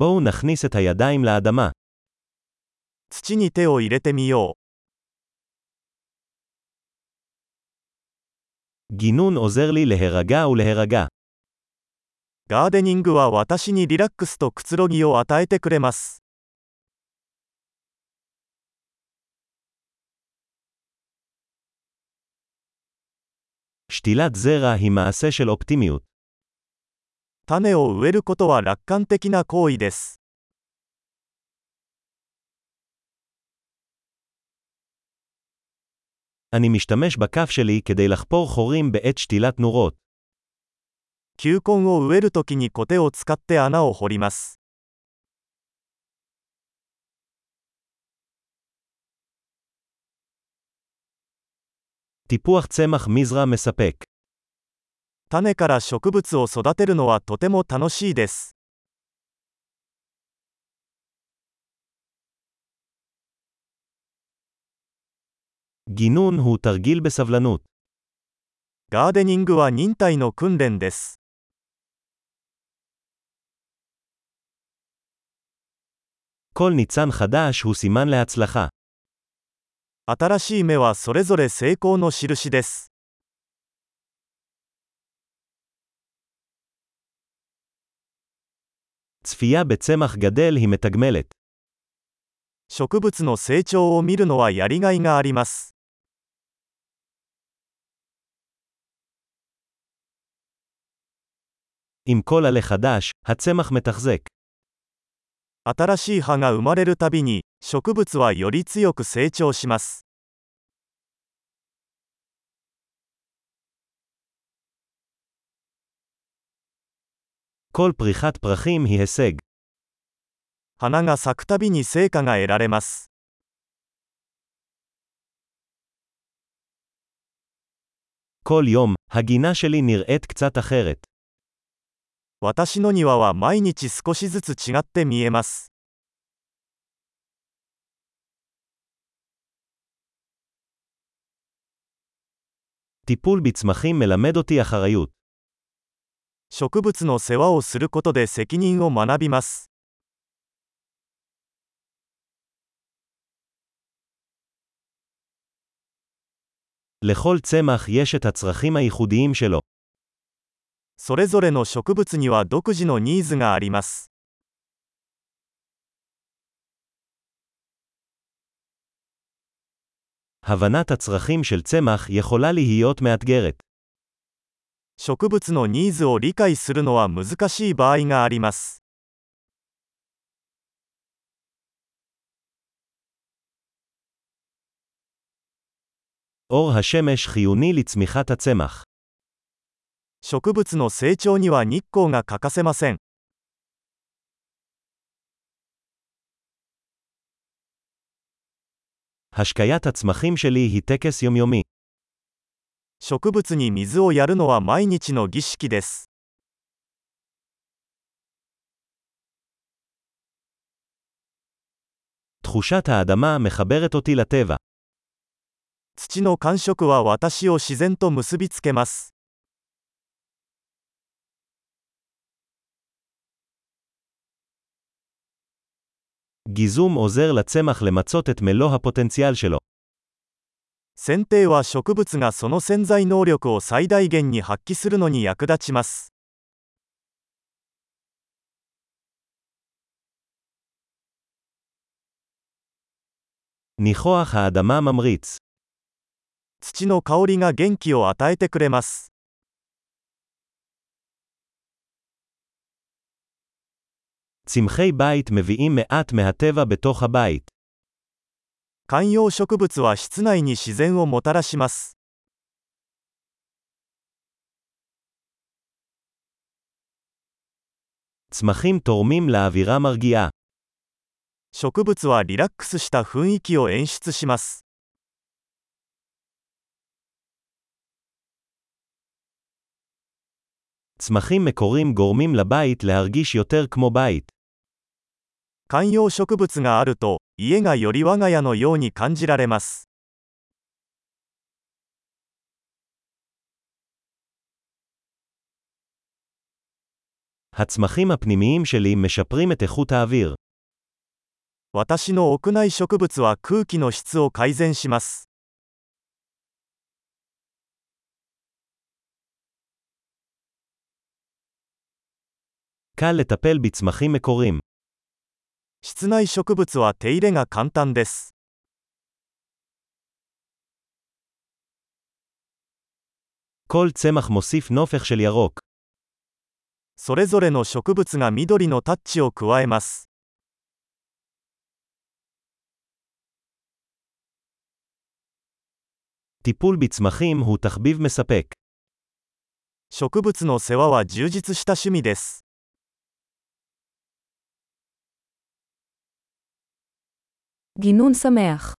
בואו נכניס את הידיים לאדמה. 土に手を入れてみよ גינון עוזר לי להירגע ולהירגע. う。ガーデニングは私にリラックスとくつろぎを与えてくれます。 שתילת זרע היא מעשה של אופטימיות. 種を植えることは楽観的な行為です。 אני משתמש בכף שלי כדי לחפור חורים בעת שתילת נורות. 球根を植えるときにコテを使って穴を掘ります。 טיפוח צמח מזרע מספק. 種から植物を育てるのはとても楽しいです。 גינון הוא תרגיל בסבלנות. ガーデニングは忍耐の訓練です。 כל ניצן חדש הוא סימן להצלחה. 新しい芽はそれぞれ成功の印です。 צפייה בצמח גדל היא מתגמלת. 植物の成長を見るのはやりがいがあります。 עם כל עלה חדש, הצמח מתחזק. 新しい葉が生まれるたびに、植物はより強く成長します。 כל פריחת פרחים היא הישג. 花が咲くたびに成果が得られます。 כל יום, הגינה שלי נראית קצת אחרת. 私の庭は毎日少しずつ違って見えます。 טיפול בצמחים מלמד אותי אחריות. 植物の世話をすることで責任を学びます。 לכל צמח יש את הצרכים הייחודיים שלו. それぞれの植物には独自のニーズがあります。 הבנת הצרכים של צמח יכולה להיות מאתגרת. 植物のニーズを理解するのは難しい場合があります。 אור השמש חיוני לצמיחת הצמח. 植物の成長には日光が欠かせません。 השקיית הצמחים שלי היא טקס יומיומי. 植物に水をやるのは毎日の儀式です。 תחושת האדמה מחברת אותי לטבע. 土の感触は私を自然と結びつけます。 גיזום עוזר לצמח למצות את מלוא הפוטנציאל שלו. 剪定は植物がその潜在能力を最大限に発揮するのに役立ちます。 ניחוח האדמה ממריץ. 土の香りが元気を与えてくれます。 צמחי בית מביאים מעט מהטבע בתוך הבית. 観葉植物は室内に自然をもたらします。 צמחים תורמים לאווירה מרגיעה. 植物はリラックスした雰囲気を演出します。 צמחים מקוריים גורמים לבית להרגיש יותר כמו בית. 観葉植物があると、家がより我が家のように感じられます。 הצמחים הפנימיים שלי משפרים את איכות האוויר. 私の屋内植物は空気の質を改善します。 קל לטפל בצמחים מקורים. 室内植物は手入れが簡単です。 כל צמח מוסיף נופך של ירוק. それぞれの植物が緑のタッチを加えます。 טיפול בצמחים הוא תחביב מספק. 植物の世話は充実した趣味です。 גינון שמח